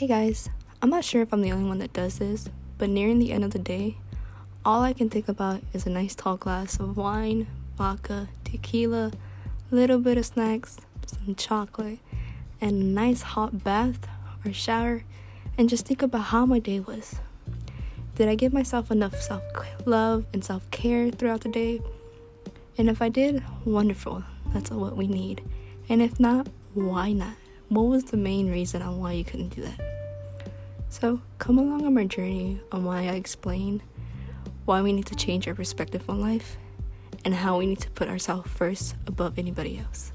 Hey guys, I'm not sure if I'm the only one that does this, but nearing the end of the day, all I can think about is a nice tall glass of wine, vodka, tequila, a little bit of snacks, some chocolate, and a nice hot bath or shower, and just think about how my day was. Did I give myself enough self love and self care throughout the day? And if I did, wonderful. That's what we need. And if not, why not? What was the main reason on why you couldn't do that? So, come along on my journey on why I explain why we need to change our perspective on life and how we need to put ourselves first above anybody else.